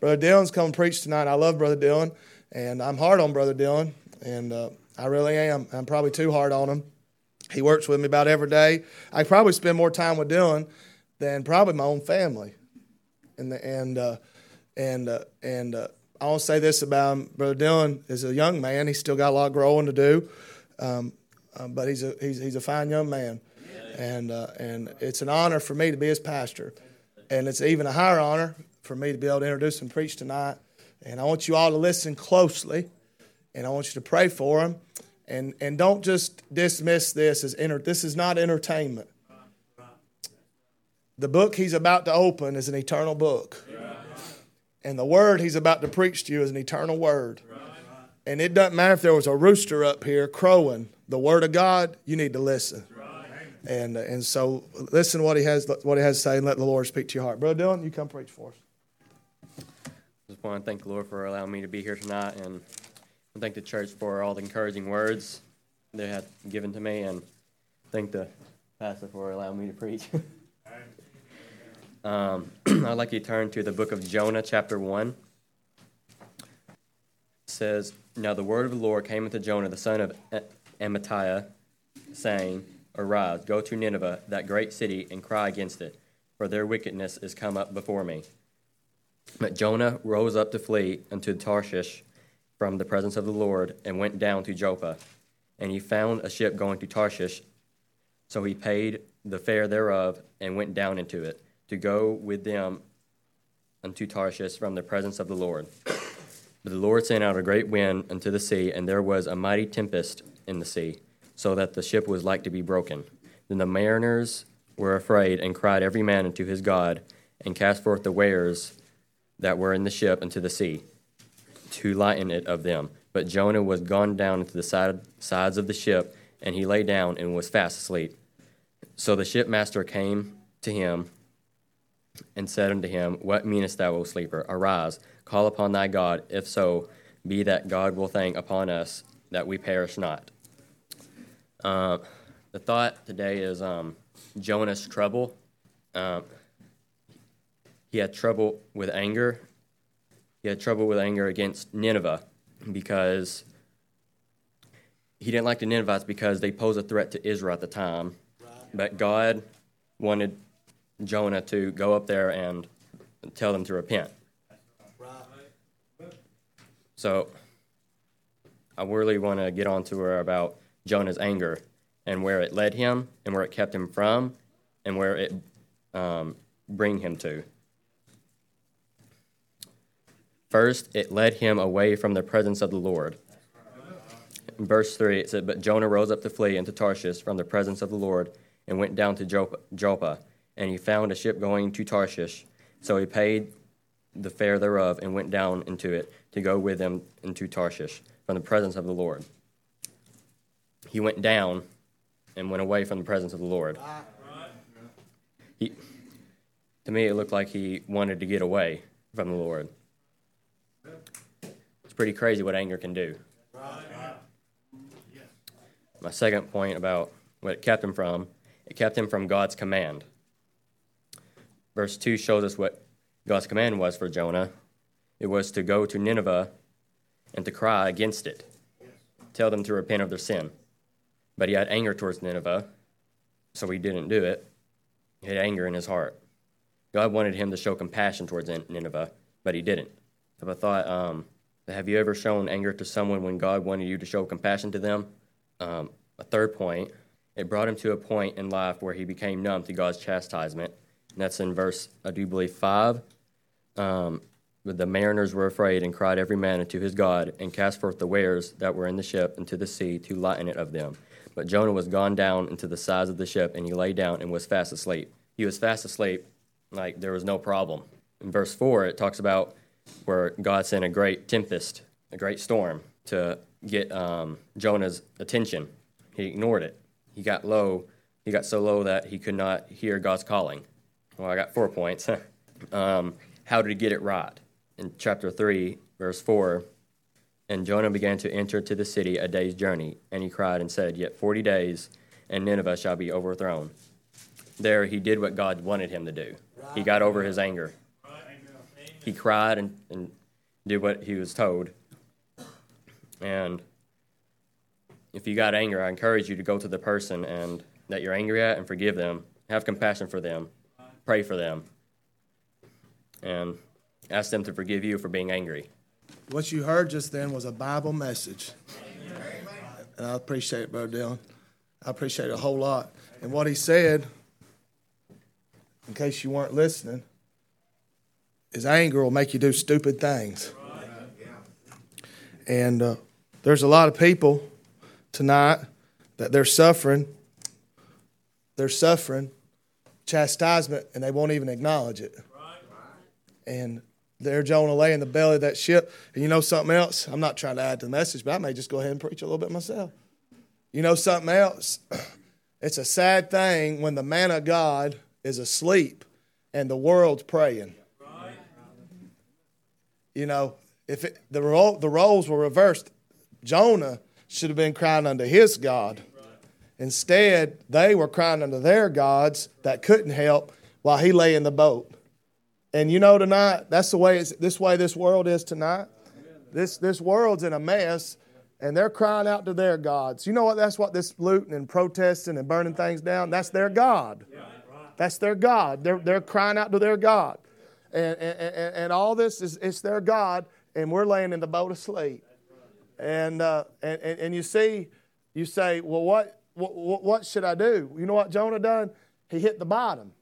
Brother Dylan's come preach tonight. I love Brother Dylan, and I'm hard on Brother Dylan, and uh, I really am. I'm probably too hard on him. He works with me about every day. I probably spend more time with Dylan than probably my own family. And the, and uh, and uh, and uh, I want to say this about him. Brother Dylan is a young man. He's still got a lot of growing to do, um, uh, but he's a he's, he's a fine young man, and uh, and it's an honor for me to be his pastor, and it's even a higher honor for me to be able to introduce and preach tonight. And I want you all to listen closely, and I want you to pray for him and and don't just dismiss this as enter, this is not entertainment. The book he's about to open is an eternal book. And the word he's about to preach to you is an eternal word. And it doesn't matter if there was a rooster up here crowing the word of god you need to listen and and so listen what he has what he has to say and let the lord speak to your heart brother dylan you come preach for us just want to thank the lord for allowing me to be here tonight and thank the church for all the encouraging words they had given to me, and thank the pastor for allowing me to preach. um, I'd like you to turn to the book of Jonah, chapter 1. It says, Now the word of the Lord came unto Jonah, the son of Amittai, saying, Arise, go to Nineveh, that great city, and cry against it, for their wickedness is come up before me. But Jonah rose up to flee unto Tarshish from the presence of the Lord and went down to Joppa. And he found a ship going to Tarshish. So he paid the fare thereof and went down into it to go with them unto Tarshish from the presence of the Lord. But the Lord sent out a great wind unto the sea, and there was a mighty tempest in the sea, so that the ship was like to be broken. Then the mariners were afraid and cried every man unto his God, and cast forth the wares that were in the ship into the sea to lighten it of them. But Jonah was gone down into the side, sides of the ship, and he lay down and was fast asleep. So the shipmaster came to him and said unto him, What meanest thou, O sleeper? Arise, call upon thy God, if so be that God will thank upon us that we perish not. Uh, the thought today is um, Jonah's trouble. Um, he had trouble with anger he had trouble with anger against Nineveh because he didn't like the Ninevites because they posed a threat to Israel at the time. But God wanted Jonah to go up there and tell them to repent. So I really want to get on to her about Jonah's anger and where it led him and where it kept him from and where it um, bring him to. First, it led him away from the presence of the Lord. In verse 3, it said, But Jonah rose up to flee into Tarshish from the presence of the Lord and went down to Joppa, and he found a ship going to Tarshish. So he paid the fare thereof and went down into it to go with them into Tarshish from the presence of the Lord. He went down and went away from the presence of the Lord. He, to me, it looked like he wanted to get away from the Lord It's pretty crazy what anger can do. My second point about what it kept him from, it kept him from God's command. Verse 2 shows us what God's command was for Jonah it was to go to Nineveh and to cry against it, tell them to repent of their sin. But he had anger towards Nineveh, so he didn't do it. He had anger in his heart. God wanted him to show compassion towards Nineveh, but he didn't. So I thought um, have you ever shown anger to someone when God wanted you to show compassion to them? Um, a third point, it brought him to a point in life where he became numb to God's chastisement. And that's in verse, I do believe, 5. Um, the mariners were afraid and cried every man unto his God and cast forth the wares that were in the ship into the sea to lighten it of them. But Jonah was gone down into the sides of the ship, and he lay down and was fast asleep. He was fast asleep, like there was no problem. In verse 4, it talks about where God sent a great tempest, a great storm to get um, Jonah's attention. He ignored it. He got low. He got so low that he could not hear God's calling. Well, I got four points. um, how did he get it right? In chapter 3, verse 4, and Jonah began to enter to the city a day's journey, and he cried and said, Yet forty days, and Nineveh shall be overthrown. There he did what God wanted him to do. He got over his anger he cried and, and did what he was told. And if you got anger, I encourage you to go to the person and that you're angry at and forgive them. Have compassion for them. Pray for them. And ask them to forgive you for being angry. What you heard just then was a Bible message. And I appreciate it, Brother Dylan. I appreciate it a whole lot. And what he said, in case you weren't listening, is anger will make you do stupid things. And uh, there's a lot of people tonight that they're suffering. They're suffering chastisement and they won't even acknowledge it. And there Jonah lay in the belly of that ship. And you know something else? I'm not trying to add to the message, but I may just go ahead and preach a little bit myself. You know something else? It's a sad thing when the man of God is asleep and the world's praying. You know, if it, the, role, the roles were reversed, Jonah should have been crying unto his God. Instead, they were crying unto their gods that couldn't help while he lay in the boat. And you know tonight, that's the way this way this world is tonight. This this world's in a mess, and they're crying out to their gods. You know what? That's what this looting and protesting and burning things down. That's their god. That's their god. They're they're crying out to their god, and and, and, and all this is it's their god, and we're laying in the boat asleep. And uh, and and you see, you say, well, what what what should I do? You know what Jonah done? He hit the bottom.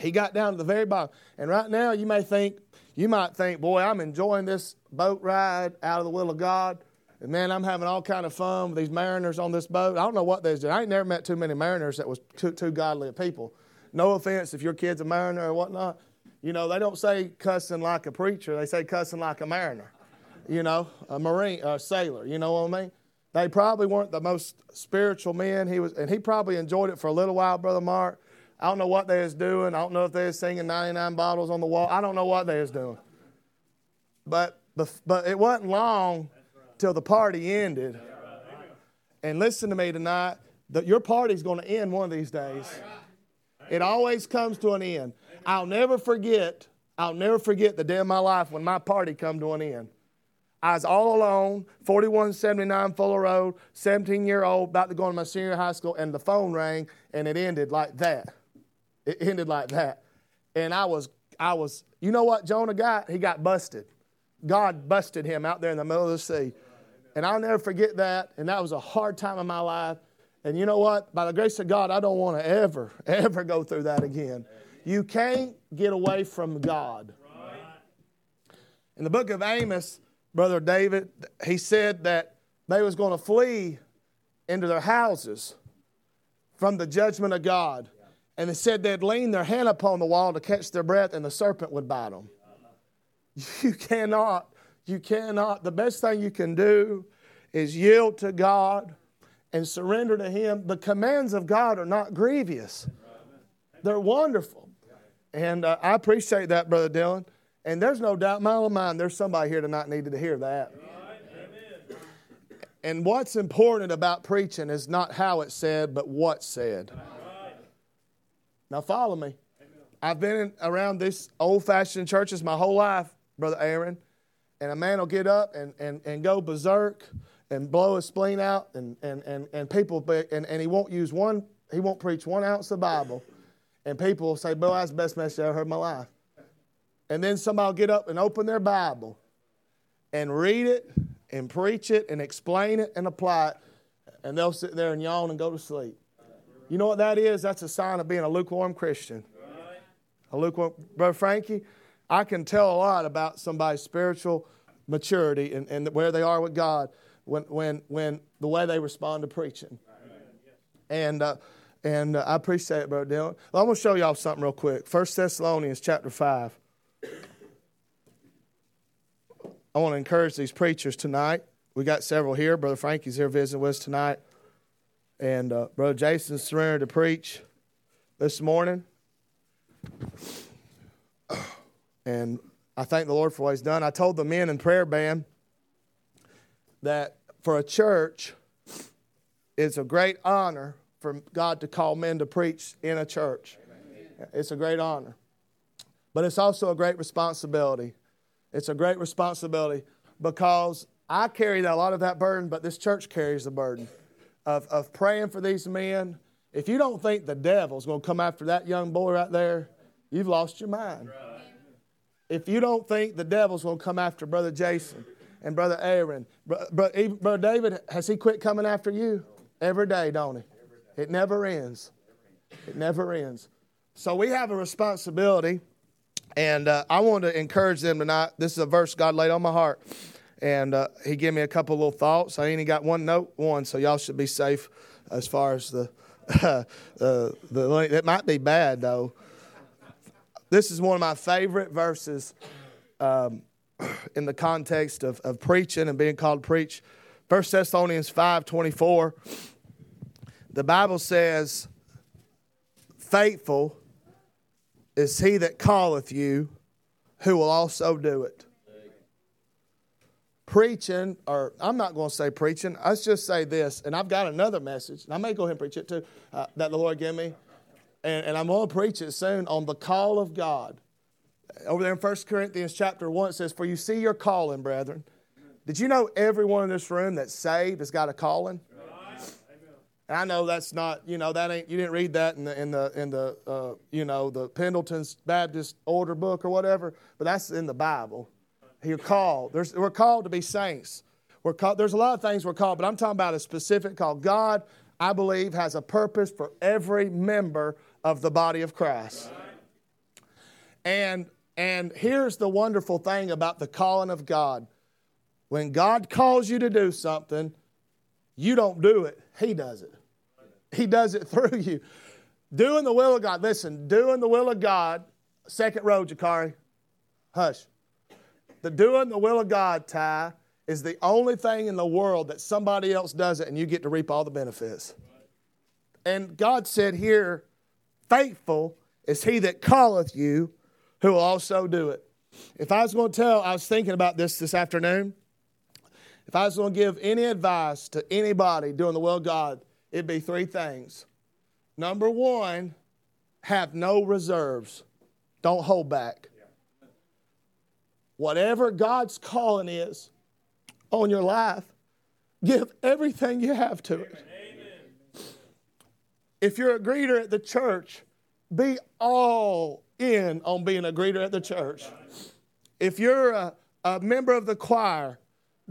He got down to the very bottom. And right now, you may think, you might think, boy, I'm enjoying this boat ride out of the will of God. And man, I'm having all kind of fun with these mariners on this boat. I don't know what they're doing. I ain't never met too many mariners that was too, too godly a people. No offense if your kid's a mariner or whatnot. You know, they don't say cussing like a preacher. They say cussing like a mariner. You know, a marine, a sailor. You know what I mean? They probably weren't the most spiritual men. He was, and he probably enjoyed it for a little while, Brother Mark. I don't know what they was doing. I don't know if they was singing 99 bottles on the wall. I don't know what they was doing. But, but it wasn't long till the party ended. And listen to me tonight. your party's going to end one of these days. It always comes to an end. I'll never forget, I'll never forget the day of my life when my party come to an end. I was all alone, 4179 Fuller Road, 17 year old, about to go to my senior high school, and the phone rang, and it ended like that. It ended like that. And I was, I was, you know what Jonah got? He got busted. God busted him out there in the middle of the sea. And I'll never forget that. And that was a hard time in my life. And you know what? By the grace of God, I don't want to ever, ever go through that again. You can't get away from God. In the book of Amos, Brother David, he said that they was going to flee into their houses from the judgment of God. And it said they'd lean their hand upon the wall to catch their breath and the serpent would bite them. You cannot, you cannot. The best thing you can do is yield to God and surrender to Him. The commands of God are not grievous, they're wonderful. And uh, I appreciate that, Brother Dylan. And there's no doubt in my mind there's somebody here tonight needed to hear that. And what's important about preaching is not how it's said, but what's said. Now, follow me. I've been around these old fashioned churches my whole life, Brother Aaron, and a man will get up and, and, and go berserk and blow his spleen out, and, and, and, and people, and, and he won't use one, he won't preach one ounce of Bible, and people will say, Boy, that's the best message I ever heard in my life. And then somebody will get up and open their Bible and read it and preach it and explain it and apply it, and they'll sit there and yawn and go to sleep. You know what that is? That's a sign of being a lukewarm Christian. A lukewarm, Brother Frankie, I can tell a lot about somebody's spiritual maturity and, and where they are with God when, when, when the way they respond to preaching. And, uh, and uh, I appreciate it, Brother Dylan. I'm going to show y'all something real quick. First Thessalonians chapter 5. I want to encourage these preachers tonight. We got several here. Brother Frankie's here visiting with us tonight. And uh, Brother Jason's surrendered to preach this morning. And I thank the Lord for what He's done. I told the men in prayer band that for a church, it's a great honor for God to call men to preach in a church. It's a great honor. But it's also a great responsibility. It's a great responsibility because I carry a lot of that burden, but this church carries the burden of, of praying for these men. If you don't think the devil's going to come after that young boy right there, you've lost your mind. If you don't think the devil's going to come after Brother Jason and Brother Aaron, Brother David, has he quit coming after you? Every day, don't he? It never ends. It never ends. So we have a responsibility, and uh, I want to encourage them tonight. This is a verse God laid on my heart, and uh, He gave me a couple little thoughts. I only got one note, one, so y'all should be safe as far as the uh, the. It might be bad though. This is one of my favorite verses um, in the context of, of preaching and being called to preach. 1 Thessalonians five twenty four. The Bible says, Faithful is he that calleth you, who will also do it. Preaching, or I'm not going to say preaching, let's just say this, and I've got another message, and I may go ahead and preach it too, uh, that the Lord gave me. And, and I'm going to preach it soon on the call of God. Over there in 1 Corinthians chapter 1, it says, For you see your calling, brethren. Did you know everyone in this room that's saved has got a calling? I know that's not, you know, that ain't you didn't read that in the in the in the uh, you know the Pendleton's Baptist Order book or whatever, but that's in the Bible. You're called. There's, we're called to be saints. We're called, there's a lot of things we're called, but I'm talking about a specific call. God, I believe, has a purpose for every member of the body of Christ. And and here's the wonderful thing about the calling of God. When God calls you to do something, you don't do it, He does it. He does it through you. Doing the will of God. Listen, doing the will of God. Second row, Jakari. Hush. The doing the will of God, Ty, is the only thing in the world that somebody else does it and you get to reap all the benefits. And God said here, faithful is he that calleth you, who will also do it. If I was going to tell, I was thinking about this this afternoon. If I was going to give any advice to anybody doing the will of God, it'd be three things. Number one, have no reserves, don't hold back. Whatever God's calling is on your life, give everything you have to it. If you're a greeter at the church, be all in on being a greeter at the church. If you're a, a member of the choir,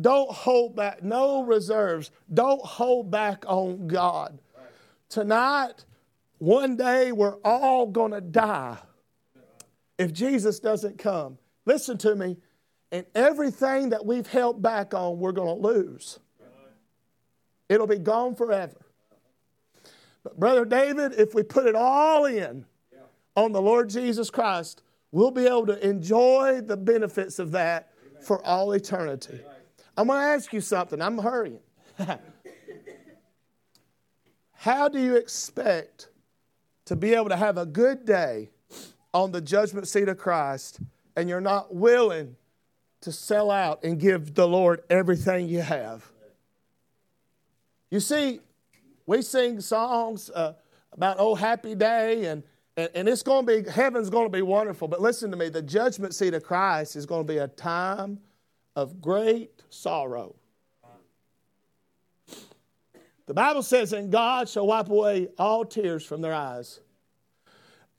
don't hold back, no reserves. Don't hold back on God. Tonight, one day, we're all going to die if Jesus doesn't come. Listen to me. And everything that we've held back on, we're going to lose. It'll be gone forever. But, Brother David, if we put it all in on the Lord Jesus Christ, we'll be able to enjoy the benefits of that for all eternity. I'm going to ask you something. I'm hurrying. How do you expect to be able to have a good day on the judgment seat of Christ and you're not willing to sell out and give the Lord everything you have? You see, we sing songs uh, about oh happy day and and, and it's going to be heaven's going to be wonderful but listen to me the judgment seat of christ is going to be a time of great sorrow. The Bible says, And God shall wipe away all tears from their eyes.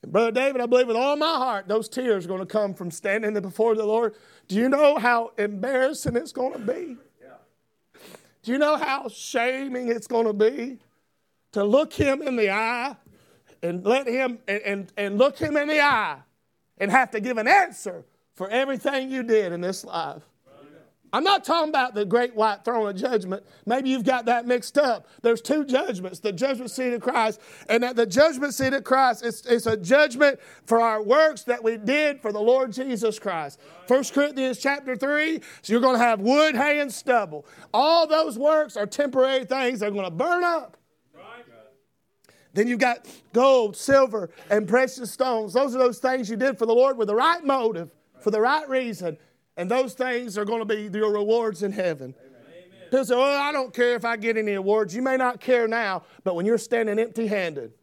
And Brother David, I believe with all my heart, those tears are going to come from standing before the Lord. Do you know how embarrassing it's going to be? Do you know how shaming it's going to be to look him in the eye and let him and, and, and look him in the eye and have to give an answer for everything you did in this life? I'm not talking about the great white throne of judgment. Maybe you've got that mixed up. There's two judgments the judgment seat of Christ, and at the judgment seat of Christ, it's, it's a judgment for our works that we did for the Lord Jesus Christ. 1 Corinthians chapter 3, so you're going to have wood, hay, and stubble. All those works are temporary things, they're going to burn up. Then you've got gold, silver, and precious stones. Those are those things you did for the Lord with the right motive, for the right reason. And those things are going to be your rewards in heaven. Amen. People say, well, I don't care if I get any awards. You may not care now, but when you're standing empty handed,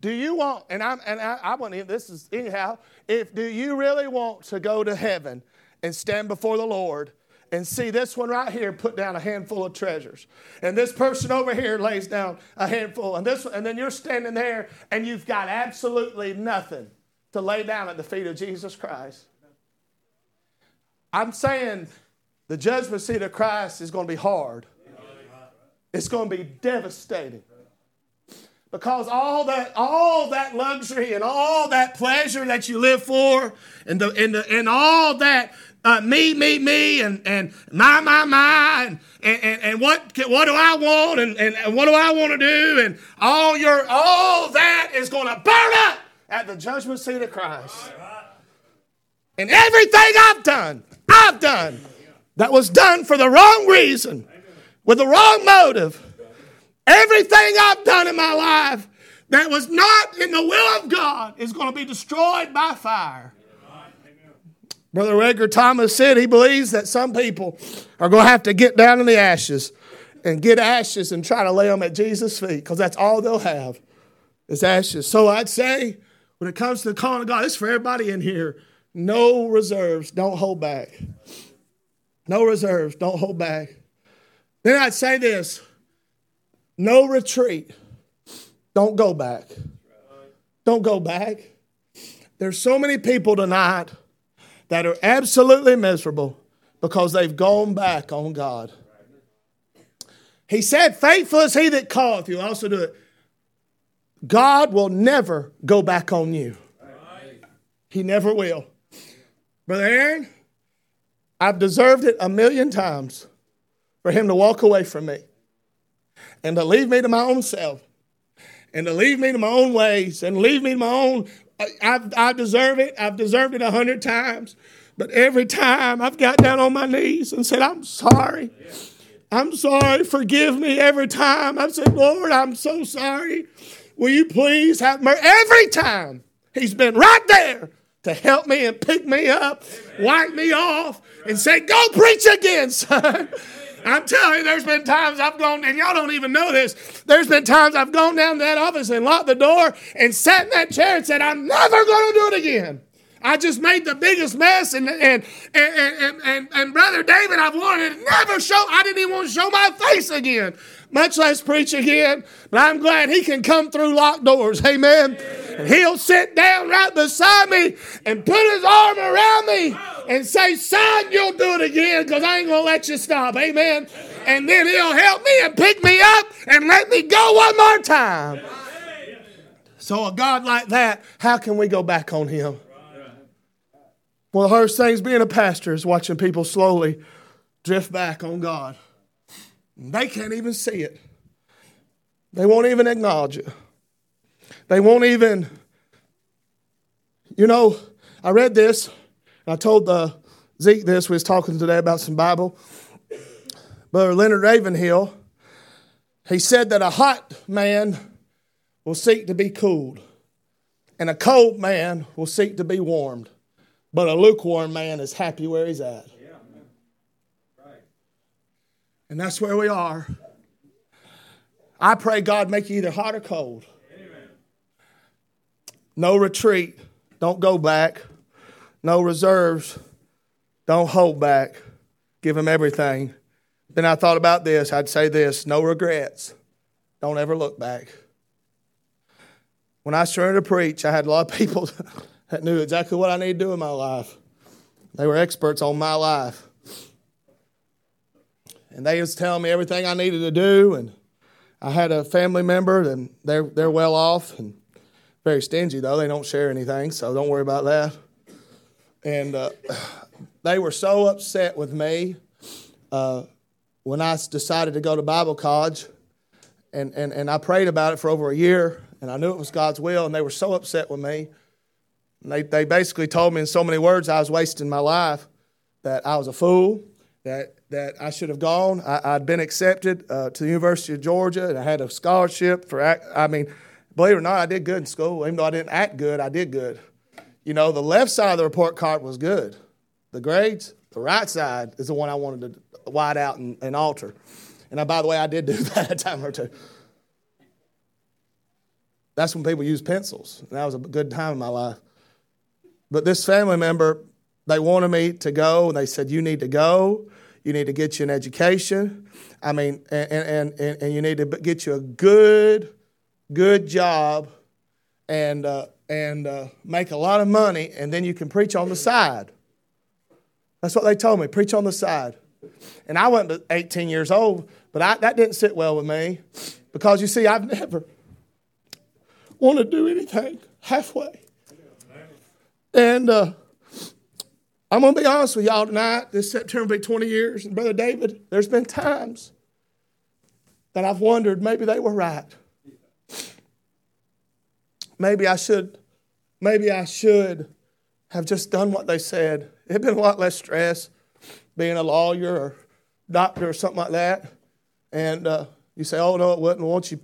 Do you want, and I'm and I, I want to, this is anyhow, if do you really want to go to heaven and stand before the Lord and see this one right here put down a handful of treasures. And this person over here lays down a handful, and this and then you're standing there and you've got absolutely nothing to lay down at the feet of Jesus Christ. I'm saying the judgment seat of Christ is going to be hard. It's going to be devastating. Because all that, all that luxury and all that pleasure that you live for, and the, and, the, and all that uh, me, me, me, and, and my, my, my, and, and, and what, what do I want, and, and what do I want to do, and all your, all that is going to burn up at the judgment seat of Christ. And everything I've done, I've done, that was done for the wrong reason, with the wrong motive. Everything I've done in my life that was not in the will of God is going to be destroyed by fire. Brother Edgar Thomas said he believes that some people are going to have to get down in the ashes and get ashes and try to lay them at Jesus' feet because that's all they'll have is ashes. So I'd say when it comes to the calling of God, it's for everybody in here. No reserves, don't hold back. No reserves, don't hold back. Then I'd say this no retreat, don't go back. Don't go back. There's so many people tonight that are absolutely miserable because they've gone back on God. He said, Faithful is he that calleth you. Also do it. God will never go back on you. He never will. Brother Aaron, I've deserved it a million times for him to walk away from me and to leave me to my own self and to leave me to my own ways and leave me to my own I've I deserve it. I've deserved it a hundred times. But every time I've got down on my knees and said, I'm sorry. I'm sorry. Forgive me. Every time I've said, Lord, I'm so sorry. Will you please have mercy? Every time He's been right there to help me and pick me up, wipe me off, and say, Go preach again, son. I'm telling you, there's been times I've gone, and y'all don't even know this. There's been times I've gone down to that office and locked the door and sat in that chair and said, I'm never going to do it again. I just made the biggest mess, and and and and, and, and brother David, I've wanted to never show. I didn't even want to show my face again, much less preach again. But I'm glad he can come through locked doors. Amen. And he'll sit down right beside me and put his arm around me and say, Son, you'll do it again because I ain't to let you stop. Amen. And then he'll help me and pick me up and let me go one more time. So, a God like that, how can we go back on him? One of the hardest things being a pastor is watching people slowly drift back on God. They can't even see it. They won't even acknowledge it. They won't even, you know, I read this. and I told uh, Zeke this. We was talking today about some Bible. Brother Leonard Ravenhill, he said that a hot man will seek to be cooled, and a cold man will seek to be warmed. But a lukewarm man is happy where he's at. And that's where we are. I pray God make you either hot or cold. No retreat. Don't go back. No reserves. Don't hold back. Give him everything. Then I thought about this. I'd say this no regrets. Don't ever look back. When I started to preach, I had a lot of people that knew exactly what I needed to do in my life. They were experts on my life. And they was telling me everything I needed to do. And I had a family member, and they're, they're well off and very stingy, though. They don't share anything, so don't worry about that. And uh, they were so upset with me uh, when I decided to go to Bible college. And, and, and I prayed about it for over a year, and I knew it was God's will, and they were so upset with me. They, they basically told me in so many words I was wasting my life, that I was a fool, that, that I should have gone. I, had been accepted uh, to the University of Georgia, and I had a scholarship for, I mean, believe it or not, I did good in school. Even though I didn't act good, I did good. You know, the left side of the report card was good. The grades, the right side is the one I wanted to white out and, and alter. And I, by the way, I did do that a time or two. That's when people used pencils. And that was a good time in my life. But this family member, they wanted me to go, and they said, You need to go. You need to get you an education. I mean, and, and, and, and you need to get you a good, good job and, uh, and uh, make a lot of money, and then you can preach on the side. That's what they told me preach on the side. And I to 18 years old, but I, that didn't sit well with me because you see, I've never wanted to do anything halfway. And uh, I'm going to be honest with y'all tonight. This September will be 20 years. And Brother David, there's been times that I've wondered maybe they were right. Maybe I should, maybe I should have just done what they said. It'd been a lot less stress being a lawyer or doctor or something like that. And uh, you say, oh, no, it wouldn't. Won't you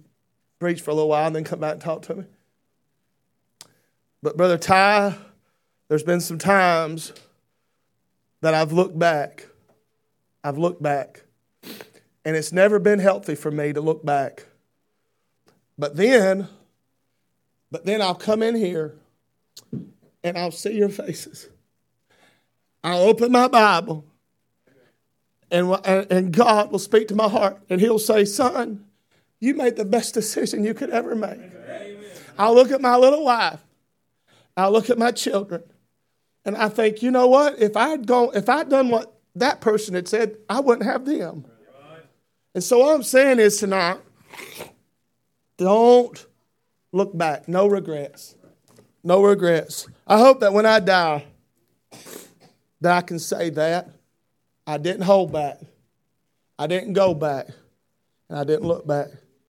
preach for a little while and then come back and talk to me? But, Brother Ty, there's been some times that I've looked back. I've looked back. And it's never been healthy for me to look back. But then, but then I'll come in here and I'll see your faces. I'll open my Bible and, and God will speak to my heart and He'll say, Son, you made the best decision you could ever make. I'll look at my little wife, I'll look at my children, and I think, you know what? If I had gone, if I'd done what that person had said, I wouldn't have them. And so what I'm saying is tonight, don't look back. No regrets. No regrets. I hope that when I die, that I can say that I didn't hold back. I didn't go back. And I didn't look back.